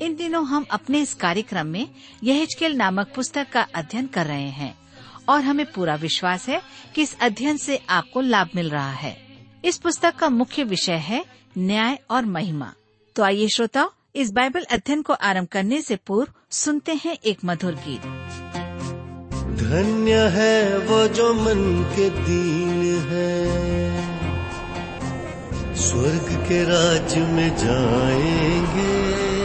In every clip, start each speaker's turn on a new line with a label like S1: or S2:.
S1: इन दिनों हम अपने इस कार्यक्रम में यहेजकेल नामक पुस्तक का अध्ययन कर रहे हैं और हमें पूरा विश्वास है कि इस अध्ययन से आपको लाभ मिल रहा है। इस पुस्तक का मुख्य विषय है न्याय और महिमा। तो आइए श्रोताओ, इस बाइबल अध्ययन को आरंभ करने से पूर्व सुनते हैं एक मधुर गीत।
S2: धन्य है वो जो मन के दीन है। स्वर्ग के राज्य में जाएँगे।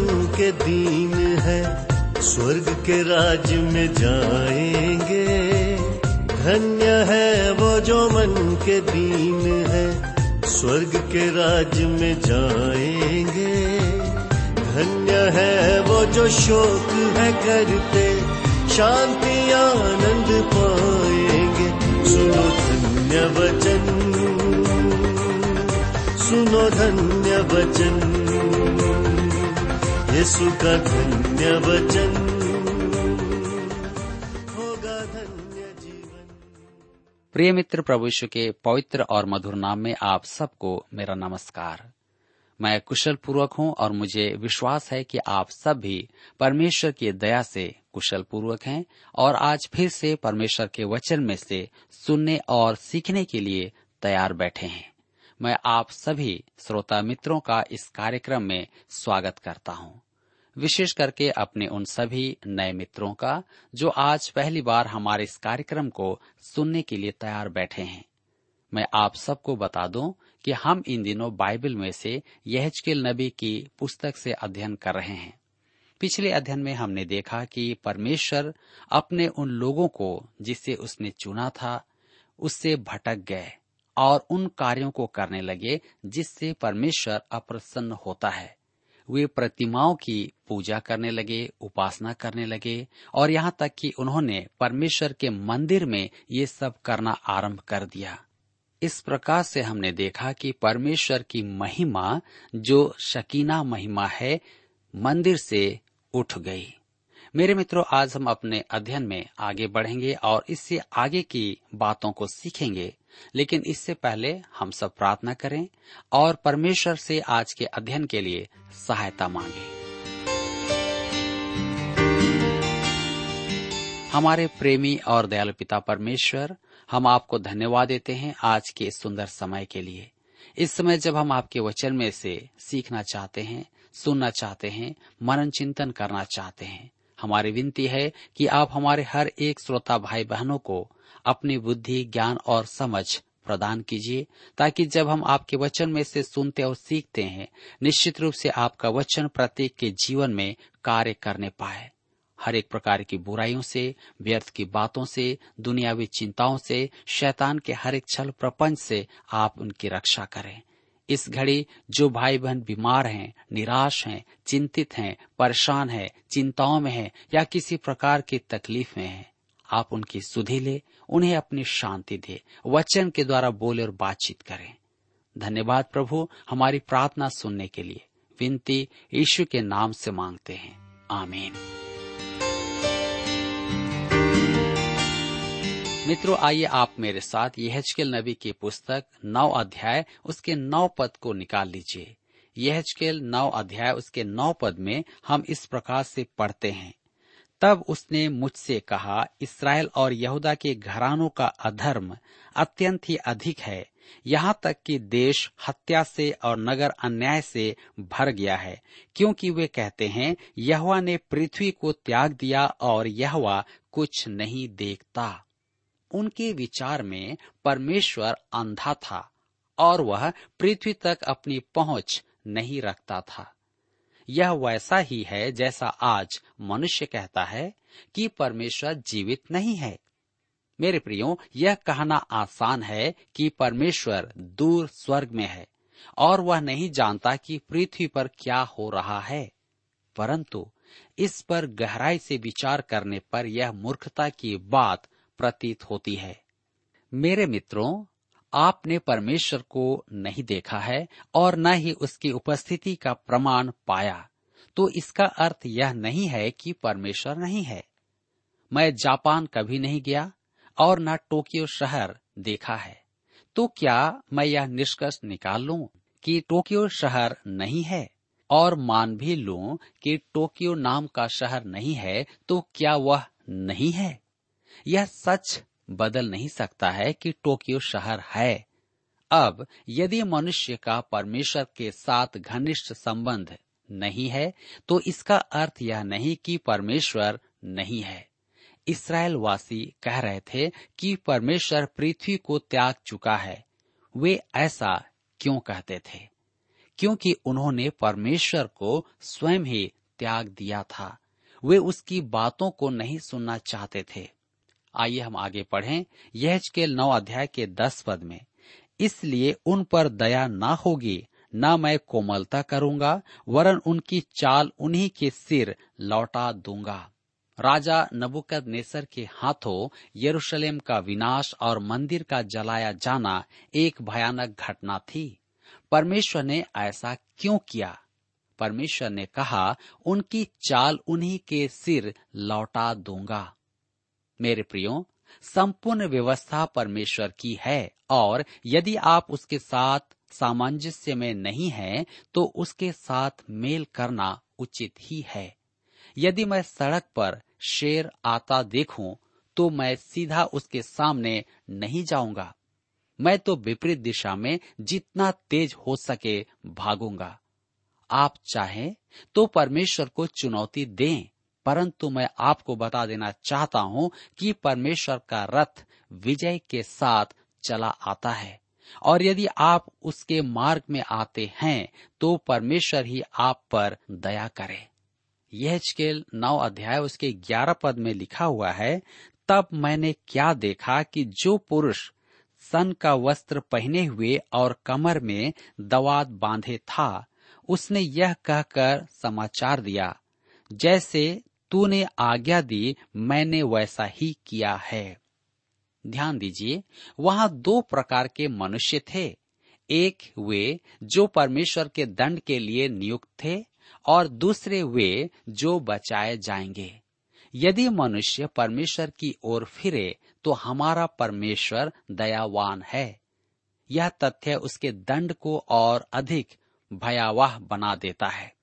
S2: मन के दीन है, स्वर्ग के राज्य में जाएँगे। धन्य है वो जो मन के दीन है, स्वर्ग के राज्य में जाएँगे। धन्य है वो जो शोक है करते शांति, आनंद पाएँगे। सुनो धन्य वचन, सुनो धन्य वचन। यीशु का धन्य वचन होगा धन्य जीवन
S3: प्रिय मित्र, प्रभु यीशु के पवित्र और मधुर नाम में आप सबको मेरा नमस्कार। मैं कुशल पूर्वक हूँ और मुझे विश्वास है कि आप सब भी परमेश्वर की दया से कुशल पूर्वक हैं और आज फिर से परमेश्वर के वचन में से सुनने और सीखने के लिए तैयार बैठे हैं। मैं आप सभी श्रोता मित्रों का इस कार्यक्रम में स्वागत करता हूँ। विशेष करके अपने उन सभी नए मित्रों का, जो आज पहली बार हमारे इस कार्यक्रम को सुनने के लिए तैयार बैठे हैं। मैं आप सबको बता दूँ कि हम इन दिनों बाइबल में से यहजकेल नबी की पुस्तक से अध्ययन कर रहे हैं। पिछले अध्ययन में हमने देखा कि परमेश्वर अपने उन लोगों को जिसे उसने चुना था, उससे भटक गए और उन कार्यों को करने लगे जिससे परमेश्वर अप्रसन्न होता है। वे प्रतिमाओं की पूजा करने लगे, उपासना करने लगे, और यहाँ तक कि उन्होंने परमेश्वर के मंदिर में ये सब करना आरंभ कर दिया। इस प्रकार से हमने देखा कि परमेश्वर की महिमा, जो शकीना महिमा है, मंदिर से उठ गई। मेरे मित्रों, आज हम अपने अध्ययन में आगे बढ़ेंगे और इससे आगे की बातों को सीखेंगे। लेकिन इससे पहले हम सब प्रार्थना करें और परमेश्वर से आज के अध्ययन के लिए सहायता मांगे। हमारे प्रेमी और दयालु पिता परमेश्वर, हम आपको धन्यवाद देते हैं आज के सुंदर समय के लिए। इस समय जब हम आपके वचन में से सीखना चाहते हैं, सुनना चाहते हैं, मनन चिंतन करना चाहते हैं हमारी विनती है कि आप हमारे हर एक श्रोता भाई बहनों को अपनी बुद्धि, ज्ञान और समझ प्रदान कीजिए, ताकि जब हम आपके वचन में से सुनते और सीखते हैं, निश्चित रूप से आपका वचन प्रत्येक के जीवन में कार्य करने पाए। हर एक प्रकार की बुराइयों से, व्यर्थ की बातों से, दुनियावी चिंताओं से, शैतान के हर एक छल प्रपंच से आप उनकी रक्षा करें। इस घड़ी जो भाई बहन बीमार हैं, निराश हैं, चिंतित हैं, परेशान हैं, चिंताओं में हैं या किसी प्रकार की तकलीफ़ में हैं, आप उनकी सुधि ले उन्हें अपनी शांति दे वचन के द्वारा बोले और बातचीत करें। धन्यवाद प्रभु हमारी प्रार्थना सुनने के लिए। विनती यीशु के नाम से मांगते हैं। आमीन। मित्रों, आइए आप मेरे साथ यहजकेल नबी की पुस्तक नौ अध्याय उसके नौ पद को निकाल लीजिए। यहजकेल नौ अध्याय उसके नौ पद में हम इस प्रकार से पढ़ते हैं। तब उसने मुझसे कहा, इसराइल और यहूदा के घरानों का अधर्म अत्यंत ही अधिक है। यहाँ तक कि देश हत्या से और नगर अन्याय से भर गया है। क्योंकि वे कहते हैं, यहवा ने पृथ्वी को त्याग दिया और यहवा कुछ नहीं देखता। उनके विचार में परमेश्वर अंधा था और वह पृथ्वी तक अपनी पहुँच नहीं रखता था। यह वैसा ही है जैसा आज मनुष्य कहता है कि परमेश्वर जीवित नहीं है। मेरे प्रियो, यह कहना आसान है कि परमेश्वर दूर स्वर्ग में है और वह नहीं जानता कि पृथ्वी पर क्या हो रहा है। परंतु इस पर गहराई से विचार करने पर यह मूर्खता की बात प्रतीत होती है। मेरे मित्रों, आपने परमेश्वर को नहीं देखा है और न ही उसकी उपस्थिति का प्रमाण पाया। तो इसका अर्थ यह नहीं है कि परमेश्वर नहीं है। मैं जापान कभी नहीं गया और न टोक्यो शहर देखा है। तो क्या मैं यह निष्कर्ष निकाल लूँ कि टोक्यो शहर नहीं है और मान भी लूँ कि टोक्यो नाम का शहर नहीं है तो क्या वह नहीं है? यह सच बदल नहीं सकता है कि टोक्यो शहर है। अब, यदि मनुष्य का परमेश्वर के साथ घनिष्ठ संबंध नहीं है तो इसका अर्थ यह नहीं कि परमेश्वर नहीं है। इसराइल वासी कह रहे थे कि परमेश्वर पृथ्वी को त्याग चुका है। वे ऐसा क्यों कहते थे? क्योंकि उन्होंने परमेश्वर को स्वयं ही त्याग दिया था। वे उसकी बातों को नहीं सुनना चाहते थे। आइए हम आगे पढ़ें यह के नौ अध्याय के दस पद में। इसलिए उन पर दया ना होगी, न मैं कोमलता करूँगा, वरन उनकी चाल उन्हीं के सिर लौटा दूँगा। राजा नबुकद नेसर के हाथों यरूशलेम का विनाश और मंदिर का जलाया जाना एक भयानक घटना थी। परमेश्वर ने ऐसा क्यों किया? परमेश्वर ने कहा, उनकी चाल उन्हीं के सिर लौटा दूँगा। मेरे प्रियो संपूर्ण व्यवस्था परमेश्वर की है और यदि आप उसके साथ सामंजस्य में नहीं हैं, तो उसके साथ मेल करना उचित ही है। यदि मैं सड़क पर शेर आता देखूँ, तो मैं सीधा उसके सामने नहीं जाऊँगा। मैं तो विपरीत दिशा में जितना तेज हो सके भागूँगा। आप चाहें तो परमेश्वर को चुनौती दें परंतु मैं आपको बता देना चाहता हूँ कि परमेश्वर का रथ विजय के साथ चला आता है। और यदि आप उसके मार्ग में आते हैं तो परमेश्वर ही आप पर दया करे। यह चकेल नौ अध्याय उसके ग्यारह पद में लिखा हुआ है, तब मैंने क्या देखा कि जो पुरुष सन का वस्त्र पहने हुए और कमर में दवात बांधे था, उसने यह कहकर समाचार दिया, जैसे तूने आज्ञा दी, मैंने वैसा ही किया है। ध्यान दीजिए, वहाँ दो प्रकार के मनुष्य थे। एक वे जो परमेश्वर के दंड के लिए नियुक्त थे और दूसरे वे जो बचाए जाएँगे। यदि मनुष्य परमेश्वर की ओर फिरे तो हमारा परमेश्वर दयावान है। यह तथ्य उसके दंड को और अधिक भयावह बना देता है।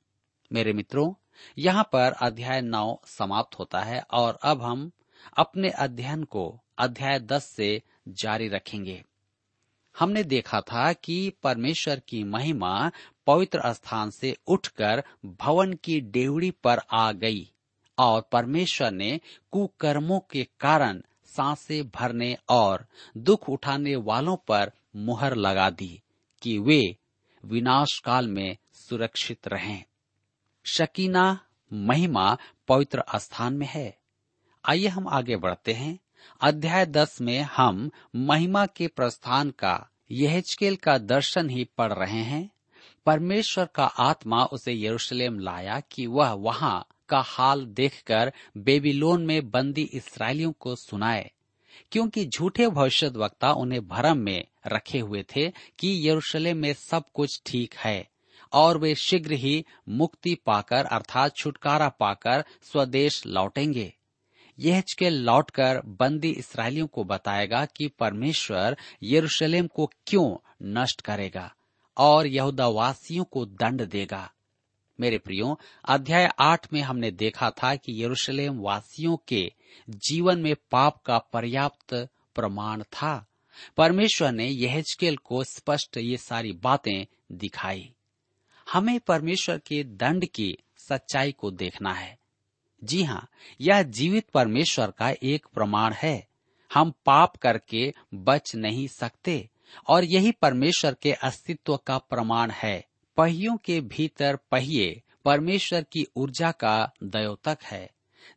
S3: मेरे मित्रों यहाँ पर अध्याय नौ समाप्त होता है और अब हम अपने अध्ययन को अध्याय दस से जारी रखेंगे। हमने देखा था कि परमेश्वर की महिमा पवित्र स्थान से उठकर भवन की डेवड़ी पर आ गई और परमेश्वर ने कुकर्मों के कारण साँसें भरने और दुख उठाने वालों पर मुहर लगा दी कि वे विनाश काल में सुरक्षित रहें। शकीना, महिमा पवित्र स्थान में है। आइए हम आगे बढ़ते हैं। अध्याय दस में हम महिमा के प्रस्थान का यहचकेल का दर्शन ही पढ़ रहे हैं। परमेश्वर का आत्मा उसे यरूशलेम लाया कि वह वहाँ का हाल देखकर बेबीलोन में बंदी इसराइलियों को सुनाए, क्योंकि झूठे भविष्य वक्ता उन्हें भरम में रखे हुए थे कि यरूशलेम में सब कुछ ठीक है। और वे शीघ्र ही मुक्ति पाकर, अर्थात छुटकारा पाकर, स्वदेश लौटेंगे। यह लौटकर बंदी इसराइलियों को बताएगा कि परमेश्वर यरूशलेम को क्यों नष्ट करेगा और यहूदावासियों को दंड देगा। मेरे प्रियो, अध्याय आठ में हमने देखा था कि यरूशलेम वासियों के जीवन में पाप का पर्याप्त प्रमाण था। परमेश्वर ने यहजकेल को स्पष्ट ये सारी बातें दिखाई। हमें परमेश्वर के दंड की सच्चाई को देखना है। जी हाँ यह जीवित परमेश्वर का एक प्रमाण है। हम पाप करके बच नहीं सकते, और यही परमेश्वर के अस्तित्व का प्रमाण है। पहियों के भीतर पहिए परमेश्वर की ऊर्जा का द्योतक है।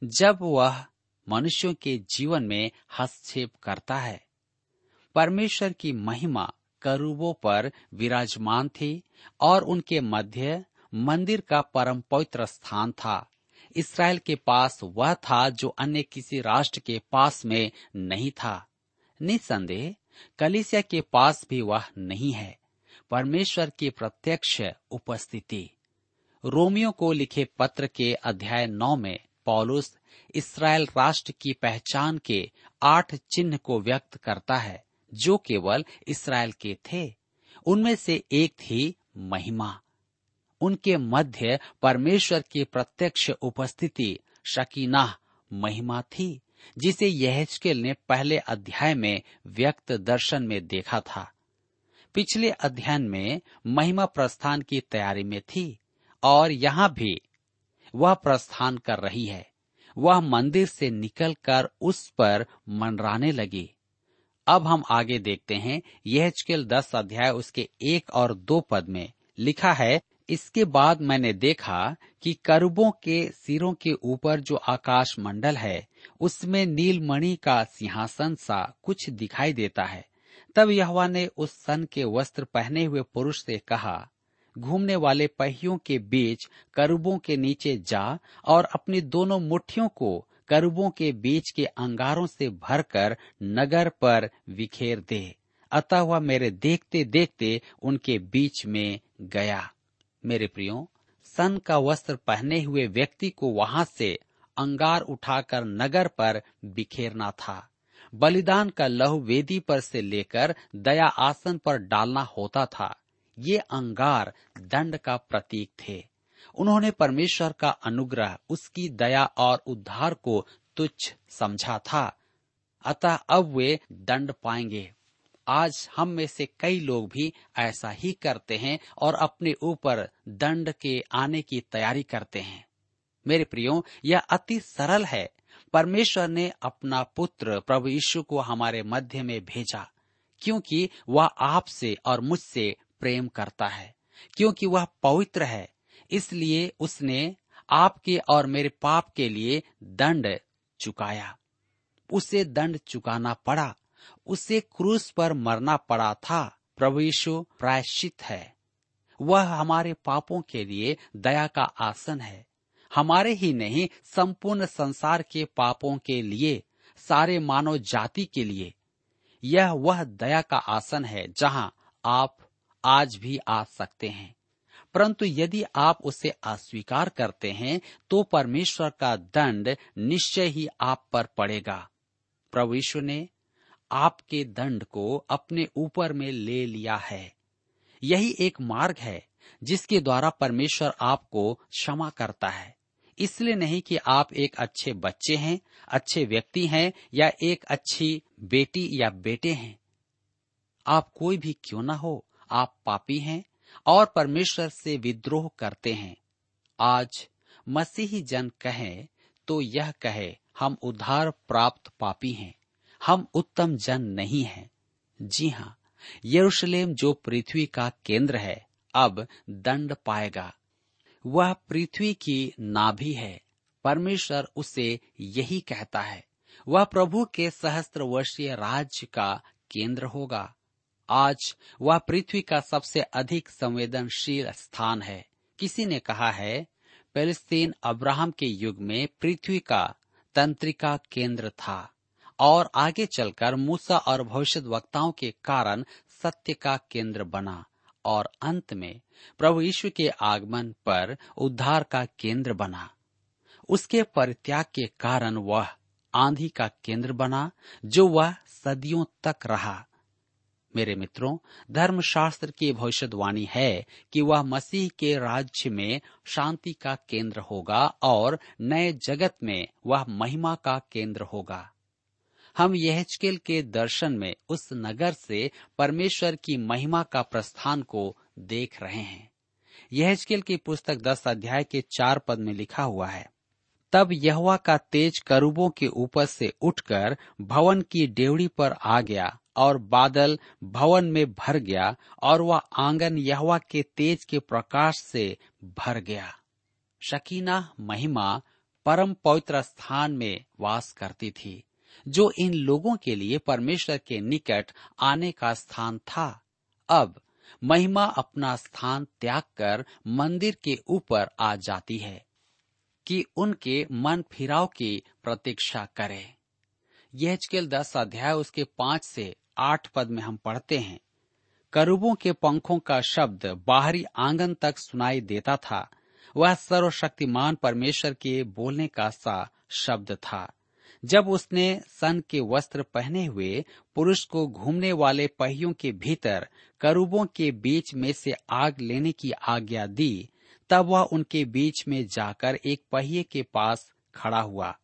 S3: जब वह मनुष्यों के जीवन में हस्तक्षेप करता है, परमेश्वर की महिमा करूबों पर विराजमान थी और उनके मध्य मंदिर का परम पवित्र स्थान था। इसराइल के पास वह था जो अन्य किसी राष्ट्र के पास में नहीं था। निसंदेह कलिसिया के पास भी वह नहीं है। परमेश्वर की प्रत्यक्ष उपस्थिति। रोमियो को लिखे पत्र के अध्याय नौ में पॉलुस इसराइल राष्ट्र की पहचान के आठ चिन्ह को व्यक्त करता है। जो केवल इसराइल के थे, उनमें से एक थी महिमा। उनके मध्य परमेश्वर की प्रत्यक्ष उपस्थिति शकीना महिमा थी, जिसे यहेजकेल ने पहले अध्याय में व्यक्त दर्शन में देखा था। पिछले अध्ययन में महिमा प्रस्थान की तैयारी में थी, और यहाँ भी वह प्रस्थान कर रही है। वह मंदिर से निकलकर उस पर मनराने लगी। अब हम आगे देखते हैं। यह दस अध्याय उसके एक और दो पद में लिखा है, इसके बाद मैंने देखा कि करुबों के सिरों के ऊपर जो आकाश मंडल है, उसमें नीलमणि का सिंहासन सा कुछ दिखाई देता है। तब यहवा ने उस सन के वस्त्र पहने हुए पुरुष से कहा, घूमने वाले पहियों के बीच करुबों के नीचे जा और अपनी दोनों मुट्ठियों को करुबों के बीच के अंगारों से भरकर नगर पर विखेर दे। अतः वह मेरे देखते देखते उनके बीच में गया। मेरे प्रियो, सन का वस्त्र पहने हुए व्यक्ति को वहाँ से अंगार उठाकर नगर पर बिखेरना था। बलिदान का लहू वेदी पर से लेकर दया आसन पर डालना होता था। ये अंगार दंड का प्रतीक थे। उन्होंने परमेश्वर का अनुग्रह, उसकी दया और उद्धार को तुच्छ समझा था। अतः अब वे दंड पाएँगे। आज हम में से कई लोग भी ऐसा ही करते हैं और अपने ऊपर दंड के आने की तैयारी करते हैं। मेरे प्रियो, यह अति सरल है। परमेश्वर ने अपना पुत्र प्रभु यीशु को हमारे मध्य में भेजा, क्योंकि वह आपसे और मुझसे प्रेम करता है, क्योंकि वह पवित्र है। इसलिए उसने आपके और मेरे पाप के लिए दंड चुकाया। उसे दंड चुकाना पड़ा। उसे क्रूस पर मरना पड़ा था। प्रभु यीशु प्रायश्चित है। वह हमारे पापों के लिए दया का आसन है। हमारे ही नहीं, संपूर्ण संसार के पापों के लिए, सारे मानव जाति के लिए। यह वह दया का आसन है जहाँ आप आज भी आ सकते हैं। परंतु यदि आप उसे अस्वीकार करते हैं तो परमेश्वर का दंड निश्चय ही आप पर पड़ेगा। प्रभु ईश्वर ने आपके दंड को अपने ऊपर में ले लिया है। यही एक मार्ग है, जिसके द्वारा परमेश्वर आपको क्षमा करता है। इसलिए नहीं कि आप एक अच्छे बच्चे हैं, अच्छे व्यक्ति हैं, या एक अच्छी बेटी या बेटे हैं। आप कोई भी क्यों ना हो, आप पापी हैं और परमेश्वर से विद्रोह करते हैं। आज मसीही जन कहे तो यह कहे, हम उद्धार प्राप्त पापी हैं। हम उत्तम जन नहीं हैं। जी हाँ यरूशलेम जो पृथ्वी का केंद्र है, अब दंड पाएगा। वह पृथ्वी की नाभि है। परमेश्वर उसे यही कहता है। वह प्रभु के सहस्त्र वर्षीय राज्य का केंद्र होगा। आज वह पृथ्वी का सबसे अधिक संवेदनशील स्थान है। किसी ने कहा है पेलिस्तीन अब्राहम के युग में पृथ्वी का तंत्रिका केंद्र था और आगे चलकर मूसा और भविष्य वक्ताओं के कारण सत्य का केंद्र बना और अंत में प्रभु यीशु के आगमन पर उद्धार का केंद्र बना। उसके परित्याग के कारण वह आंधी का केंद्र बना, जो वह सदियों तक रहा। मेरे मित्रों, धर्मशास्त्र की भविष्यवाणी है कि वह मसीह के राज्य में शांति का केंद्र होगा और नए जगत में वह महिमा का केंद्र होगा। हम यहचकेल के दर्शन में उस नगर से परमेश्वर की महिमा का प्रस्थान को देख रहे हैं। यहचकेल की पुस्तक दस अध्याय के चार पद में लिखा हुआ है तब यहवा का तेज करूबों के ऊपर से उठकर भवन की डेवड़ी पर आ गया और बादल भवन में भर गया और वह आँगन यहवा के तेज के प्रकाश से भर गया। शकीना महिमा परम पवित्र स्थान में वास करती थी, जो इन लोगों के लिए परमेश्वर के निकट आने का स्थान था। अब महिमा अपना स्थान त्याग कर मंदिर के ऊपर आ जाती है। कि उनके मन फिराव की प्रतीक्षा करे। यह दस अध्याय उसके पाँच से आठ पद में हम पढ़ते हैं। करूबों के पंखों का शब्द बाहरी आँगन तक सुनाई देता था। वह सर्वशक्तिमान परमेश्वर के बोलने का सा शब्द था। जब उसने सन के वस्त्र पहने हुए पुरुष को घूमने वाले पहियों के भीतर करूबों के बीच में से आग लेने की आज्ञा दी तब वह उनके बीच में जाकर एक पहिए के पास खड़ा हुआ।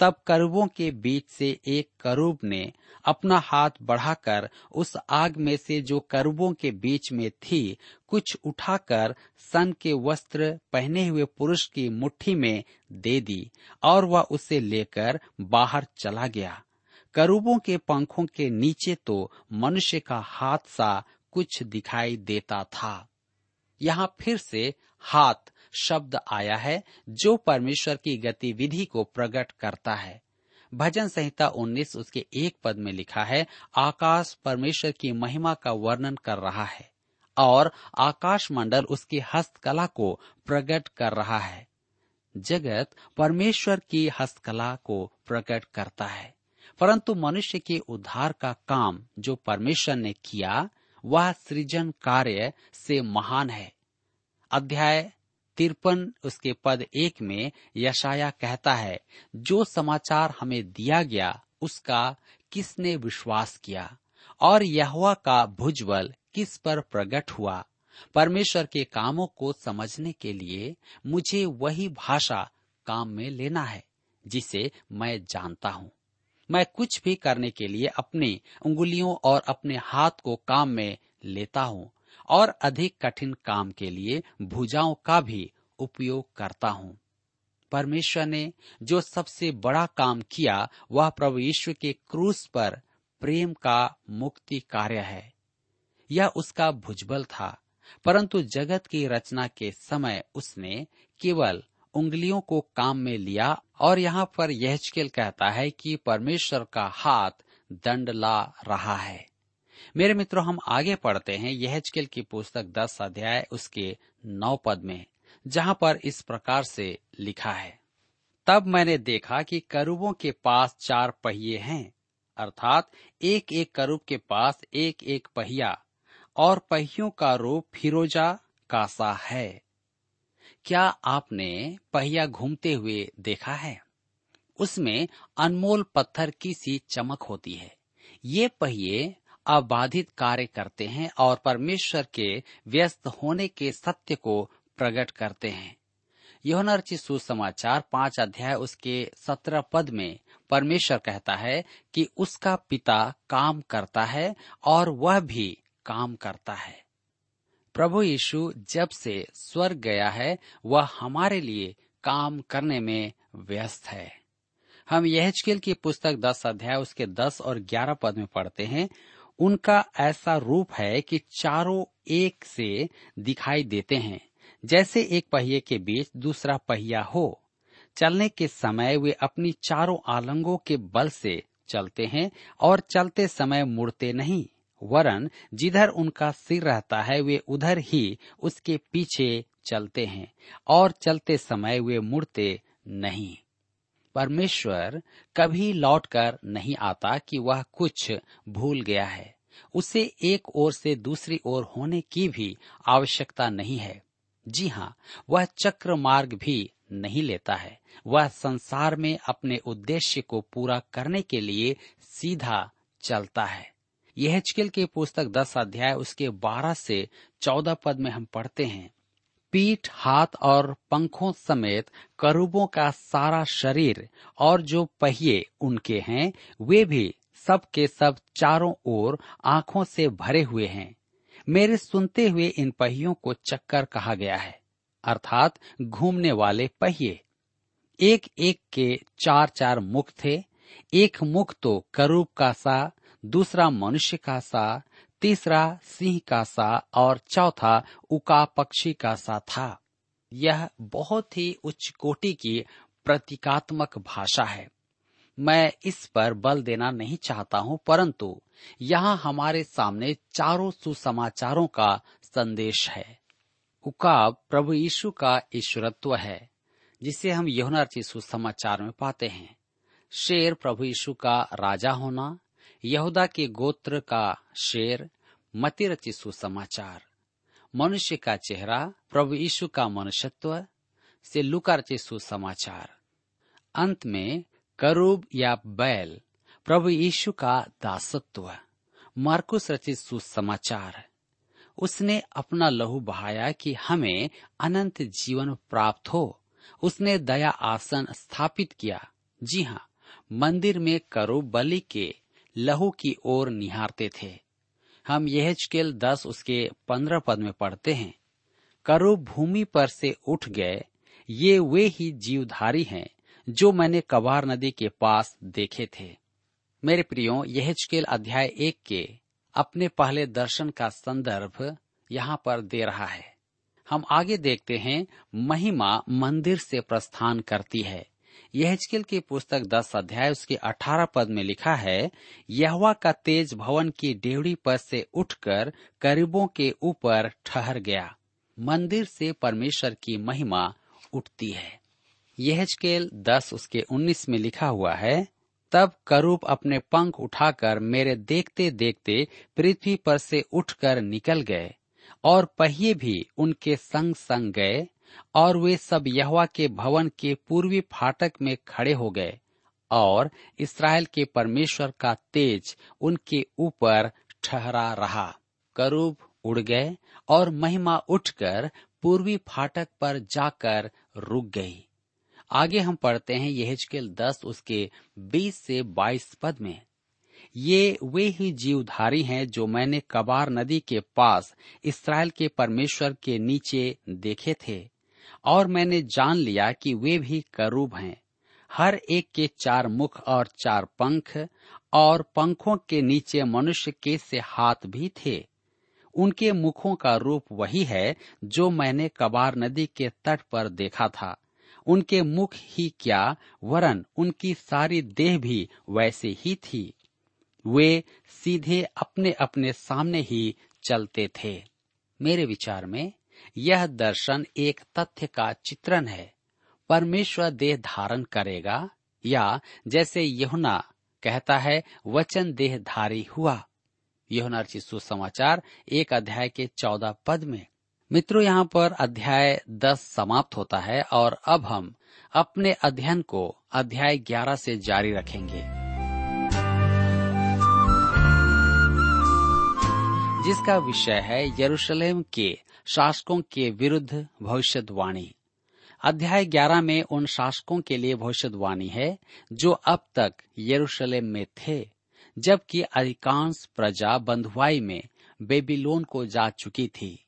S3: तब करूबों के बीच से एक करूब ने अपना हाथ बढ़ाकर उस आग में से जो करूबों के बीच में थी, कुछ उठाकर सन के वस्त्र पहने हुए पुरुष की मुट्ठी में दे दी और वह उसे लेकर बाहर चला गया। करूबों के पंखों के नीचे तो मनुष्य का हाथ सा कुछ दिखाई देता था। यहाँ फिर से हाथ शब्द आया है, जो परमेश्वर की गतिविधि को प्रकट करता है। भजन संहिता 19 उसके एक पद में लिखा है, आकाश परमेश्वर की महिमा का वर्णन कर रहा है, और आकाश मंडल उसकी हस्तकला को प्रकट कर रहा है। जगत परमेश्वर की हस्तकला को प्रकट करता है, परंतु मनुष्य के उद्धार का काम जो परमेश्वर ने किया वह सृजन कार्य से महान है। अध्याय तिरपन, उसके पद एक में यशाया कहता है, जो समाचार हमें दिया गया, उसका किसने विश्वास किया? और यहवा का भुजबल किस पर प्रकट हुआ? परमेश्वर के कामों को समझने के लिए मुझे वही भाषा काम में लेना है, जिसे मैं जानता हूँ। मैं कुछ भी करने के लिए अपनी उंगलियों और अपने हाथ को काम में लेता हूँ और अधिक कठिन काम के लिए भुजाओं का भी उपयोग करता हूँ। परमेश्वर ने जो सबसे बड़ा काम किया, वह प्रभु यीशु के क्रूस पर प्रेम का मुक्ति कार्य है। यह उसका भुजबल था, परंतु जगत की रचना के समय उसने केवल उंगलियों को काम में लिया और यहाँ पर यह कहता है कि परमेश्वर का हाथ दंड ला रहा है। मेरे मित्रों, हम आगे पढ़ते हैं यह की पुस्तक दस अध्याय, उसके नौ पद में, जहाँ पर इस प्रकार से लिखा है। तब मैंने देखा कि करूबों के पास चार पहिए हैं, अर्थात एक एक करूब के पास एक एक पहिया, और पहियों का रूप फिरोजा का सा है। क्या आपने पहिया घूमते हुए देखा है? उसमें अनमोल पत्थर की सी चमक होती है। ये पहिए अबाधित कार्य करते हैं और परमेश्वर के व्यस्त होने के सत्य को प्रकट करते हैं। योनर्ची सुसमाचार पाँच अध्याय उसके सत्रह पद में परमेश्वर कहता है कि उसका पिता काम करता है और वह भी काम करता है। प्रभु यीशु जब से स्वर्ग गया है, वह हमारे लिए काम करने में व्यस्त है। हम यह की पुस्तक दस अध्याय उसके दस और ग्यारह पद में पढ़ते हैं उनका ऐसा रूप है कि चारों एक से दिखाई देते हैं। जैसे एक पहिए के बीच दूसरा पहिया हो, चलने के समय वे अपनी चारों आलंगों के बल से चलते हैं और चलते समय मुड़ते नहीं, वरन जिधर उनका सिर रहता है वे उधर ही उसके पीछे चलते हैं और चलते समय वे मुड़ते नहीं। परमेश्वर कभी लौटकर नहीं आता कि वह कुछ भूल गया है। उसे एक ओर से दूसरी ओर होने की भी आवश्यकता नहीं है। जी हाँ वह चक्र मार्ग भी नहीं लेता है। वह संसार में अपने उद्देश्य को पूरा करने के लिए सीधा चलता है। यह की पुस्तक दस अध्याय उसके बारह से चौदह पद में हम पढ़ते हैं। पीठ, हाथ और पंखों समेत करूबों का सारा शरीर और जो पहिए उनके हैं, वे भी सब के सब चारों ओर आँखों से भरे हुए हैं। मेरे सुनते हुए इन पहियों को चक्कर कहा गया है, अर्थात घूमने वाले पहिए। एक एक के चार चार मुख थे, एक मुख तो करूब का सा, दूसरा मनुष्य का सा तीसरा सिंह का सा और चौथा उका पक्षी का सा था। यह बहुत ही उच्च कोटि की प्रतीकात्मक भाषा है। मैं इस पर बल देना नहीं चाहता हूँ, परंतु यहाँ हमारे सामने चारों सुसमाचारों का संदेश है। उकाब प्रभु यीशु का ईश्वरत्व है, जिसे हम यहुना रचित सुसमाचार में पाते हैं। शेर प्रभु यीशु का राजा होना, यहूदा के गोत्र का शेर मती रचित सुसमाचार। मनुष्य का चेहरा, प्रभु यीशु का मनुष्यत्व, से लुका रचित सुसमाचार। अंत में, करूब या बैल, प्रभु यीशु का दासत्व। मार्कुस रचित सुसमाचार। उसने अपना लहू बहाया कि हमें अनंत जीवन प्राप्त हो। उसने दया आसन स्थापित किया। जी हाँ मंदिर में करो बलि के लहू की ओर निहारते थे। हम यह चकेल दस उसके पंद्रह पद में पढ़ते हैं। करो भूमि पर से उठ गए, ये वे ही जीवधारी हैं, जो मैंने कबार नदी के पास देखे थे। मेरे प्रियो यह चकेल अध्याय एक के अपने पहले दर्शन का संदर्भ यहाँ पर दे रहा है। हम आगे देखते हैं, महिमा मंदिर से प्रस्थान करती है। यहजकेल की पुस्तक दस अध्याय, उसके अठारह पद में लिखा है, यहवा का तेज भवन की डेवड़ी पर से उठकर करीबों के ऊपर ठहर गया। मंदिर से परमेश्वर की महिमा उठती है। यहजकेल दस, उसके उन्नीस में लिखा हुआ है, तब करूप अपने पंख उठाकर मेरे देखते देखते पृथ्वी पर से उठकर निकल गए और पहिए भी उनके संग संग गए। और वे सब यहवा के भवन के पूर्वी फाटक में खड़े हो गए, और इसराइल के परमेश्वर का तेज उनके ऊपर ठहरा रहा। करूब उड़ गए और महिमा उठकर पूर्वी फाटक पर जाकर रुक गई। आगे हम पढ़ते हैं यहेजकेल दस, उसके बीस से बाईस पद में। ये वे ही जीवधारी हैं जो मैंने कबार नदी के पास इसराइल के परमेश्वर के नीचे देखे थे। और मैंने जान लिया कि वे भी करूब हैं। हर एक के चार मुख और चार पंख और पंखों के नीचे मनुष्य के से हाथ भी थे। उनके मुखों का रूप वही है जो मैंने कबार नदी के तट पर देखा था। उनके मुख ही क्या, वरन उनकी सारी देह भी वैसे ही थी। वे सीधे अपने अपने सामने ही चलते थे। मेरे विचार में यह दर्शन एक तथ्य का चित्रण है। परमेश्वर देह धारण करेगा, या जैसे यहुना कहता है, वचन देह धारी हुआ। यहुना रचित सुसमाचार एक अध्याय के चौदह पद में। मित्रों, यहाँ पर अध्याय दस समाप्त होता है और अब हम अपने अध्ययन को अध्याय ग्यारह से जारी रखेंगे। जिसका विषय है यरूशलेम के शासकों के विरुद्ध भविष्यवाणी। अध्याय ग्यारह में उन शासकों के लिए भविष्यवाणी है, जो अब तक यरूशलेम में थे, जबकि अधिकांश प्रजा बंधुआई में बेबीलोन को जा चुकी थी।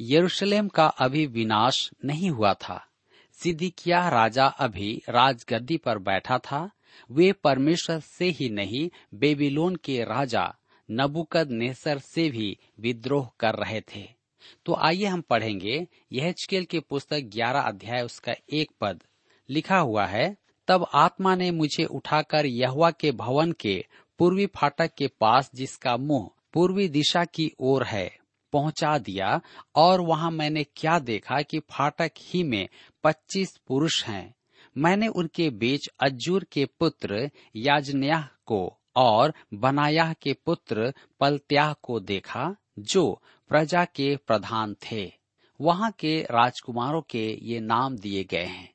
S3: यरूशलेम का अभी विनाश नहीं हुआ था। सिद्दिकिया राजा अभी राजगद्दी पर बैठा था। वे परमेश्वर से ही नहीं, बेबीलोन के राजा नबुकद नेसर से भी विद्रोह कर रहे थे। तो आइए हम पढ़ेंगे। यह चकेल की पुस्तक ग्यारह अध्याय, उसका एक पद। लिखा हुआ है, तब आत्मा ने मुझे उठाकर यहवा के भवन के पूर्वी फाटक के पास, जिसका मुँह पूर्वी दिशा की ओर है, पहुँचा दिया। और वहाँ मैंने क्या देखा कि फाटक ही में पच्चीस पुरुष हैं। मैंने उनके बीच अज्जूर के पुत्र याजन्याह को और बनायाह के पुत्र पलत्याह को देखा, जो प्रजा के प्रधान थे। वहाँ के राजकुमारों के ये नाम दिए गए हैं।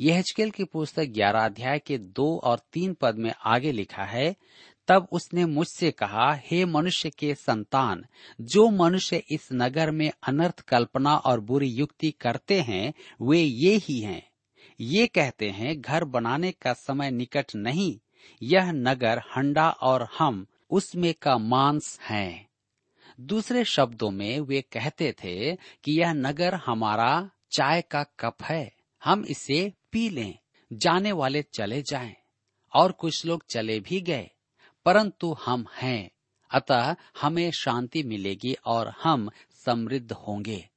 S3: यहजकेल की पुस्तक ग्यारह अध्याय के दो और तीन पद में आगे लिखा है, तब उसने मुझसे कहा, हे मनुष्य के संतान, जो मनुष्य इस नगर में अनर्थ कल्पना और बुरी युक्ति करते हैं, वे ये ही हैं। ये कहते हैं, घर बनाने का समय निकट नहीं, यह नगर हंडा और हम, उसमें का मांस हैं। दूसरे शब्दों में वे कहते थे कि यह नगर हमारा चाय का कप है, हम इसे पी लें, जाने वाले चले जाएँ, और कुछ लोग चले भी गए, परंतु हम हैं, अतः हमें शांति मिलेगी और हम समृद्ध होंगे।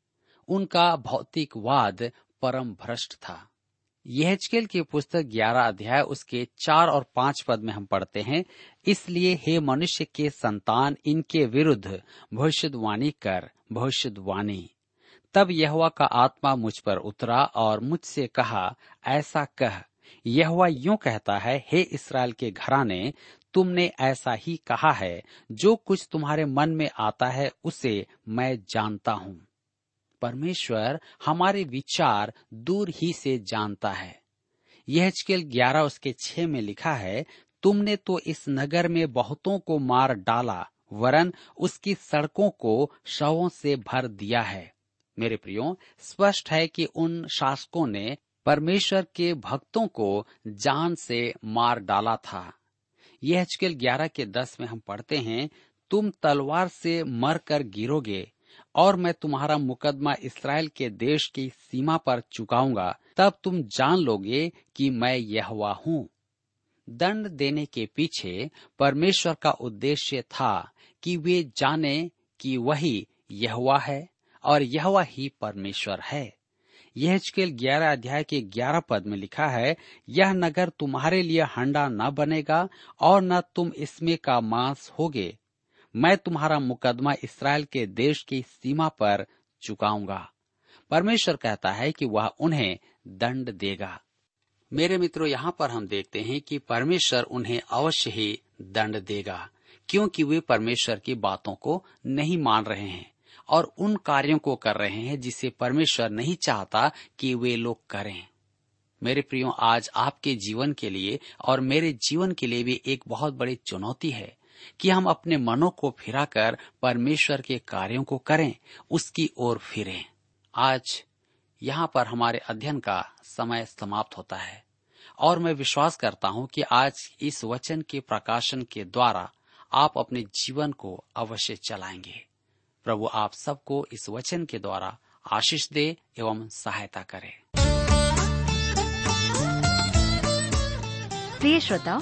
S3: उनका भौतिकवाद परम भ्रष्ट था। यहजकेल की पुस्तक ग्यारह अध्याय, उसके चार और पाँच पद में हम पढ़ते हैं, इसलिए हे मनुष्य के संतान, इनके विरुद्ध भविष्यवाणी कर, भविष्यवाणी। तब यहवा का आत्मा मुझ पर उतरा और मुझसे कहा, ऐसा कह। यहवा यूँ कहता है, हे इसराइल के घराने, तुमने ऐसा ही कहा है, जो कुछ तुम्हारे मन में आता है, उसे मैं जानता हूँ। परमेश्वर हमारे विचार दूर ही से जानता है। यह ग्यारह उसके छह में लिखा है, तुमने तो इस नगर में बहुतों को मार डाला, वरन उसकी सड़कों को शवों से भर दिया है। मेरे प्रियो, स्पष्ट है कि उन शासकों ने परमेश्वर के भक्तों को जान से मार डाला था। यह ग्यारह के दस में हम पढ़ते हैं, तुम तलवार से मर कर गिरोगे और मैं तुम्हारा मुकदमा इसराइल के देश की सीमा पर चुकाऊँगा, तब तुम जान लोगे कि मैं यहवा हूँ। दंड देने के पीछे परमेश्वर का उद्देश्य था कि वे जाने कि वही यहवा है और यहवा ही परमेश्वर है। यह ग्यारह अध्याय के ग्यारह पद में लिखा है, यह नगर तुम्हारे लिए हंडा न बनेगा और न तुम इसमें का मांस होगे। मैं तुम्हारा मुकदमा इसराइल के देश की सीमा पर चुकाऊँगा। परमेश्वर कहता है कि वह उन्हें दंड देगा। मेरे मित्रों, यहाँ पर हम देखते हैं कि परमेश्वर उन्हें अवश्य ही दंड देगा, क्योंकि वे परमेश्वर की बातों को नहीं मान रहे हैं और उन कार्यों को कर रहे हैं जिसे परमेश्वर नहीं चाहता कि वे लोग करें। मेरे प्रियो, आज आपके जीवन के लिए और मेरे जीवन के लिए भी एक बहुत बड़ी चुनौती है। कि हम अपने मनों को फिराकर परमेश्वर के कार्यों को करें, उसकी ओर फिरें। आज यहाँ पर हमारे अध्ययन का समय समाप्त होता है, और मैं विश्वास करता हूँ कि आज इस वचन के प्रकाशन के द्वारा आप अपने जीवन को अवश्य चलाएँगे। प्रभु आप सबको इस वचन के द्वारा आशीष दे एवं सहायता करे।
S1: प्रिय श्रोताओ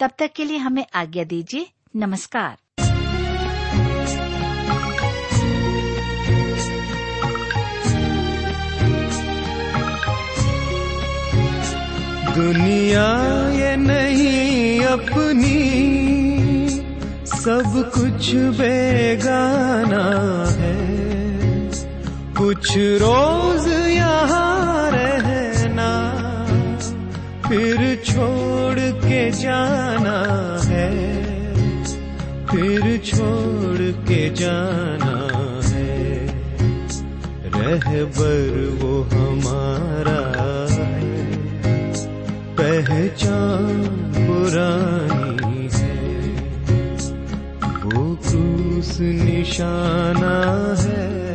S1: तब तक के लिए हमें आज्ञा दीजिए। नमस्कार।
S2: दुनिया ये नहीं अपनी, सब कुछ बेगाना है। कुछ रोज यहाँ फिर छोड़ के जाना है। फिर छोड़ के जाना है। रहबर वो हमारा है।
S4: पहचान पुरानी है। वो क्रूस निशाना है।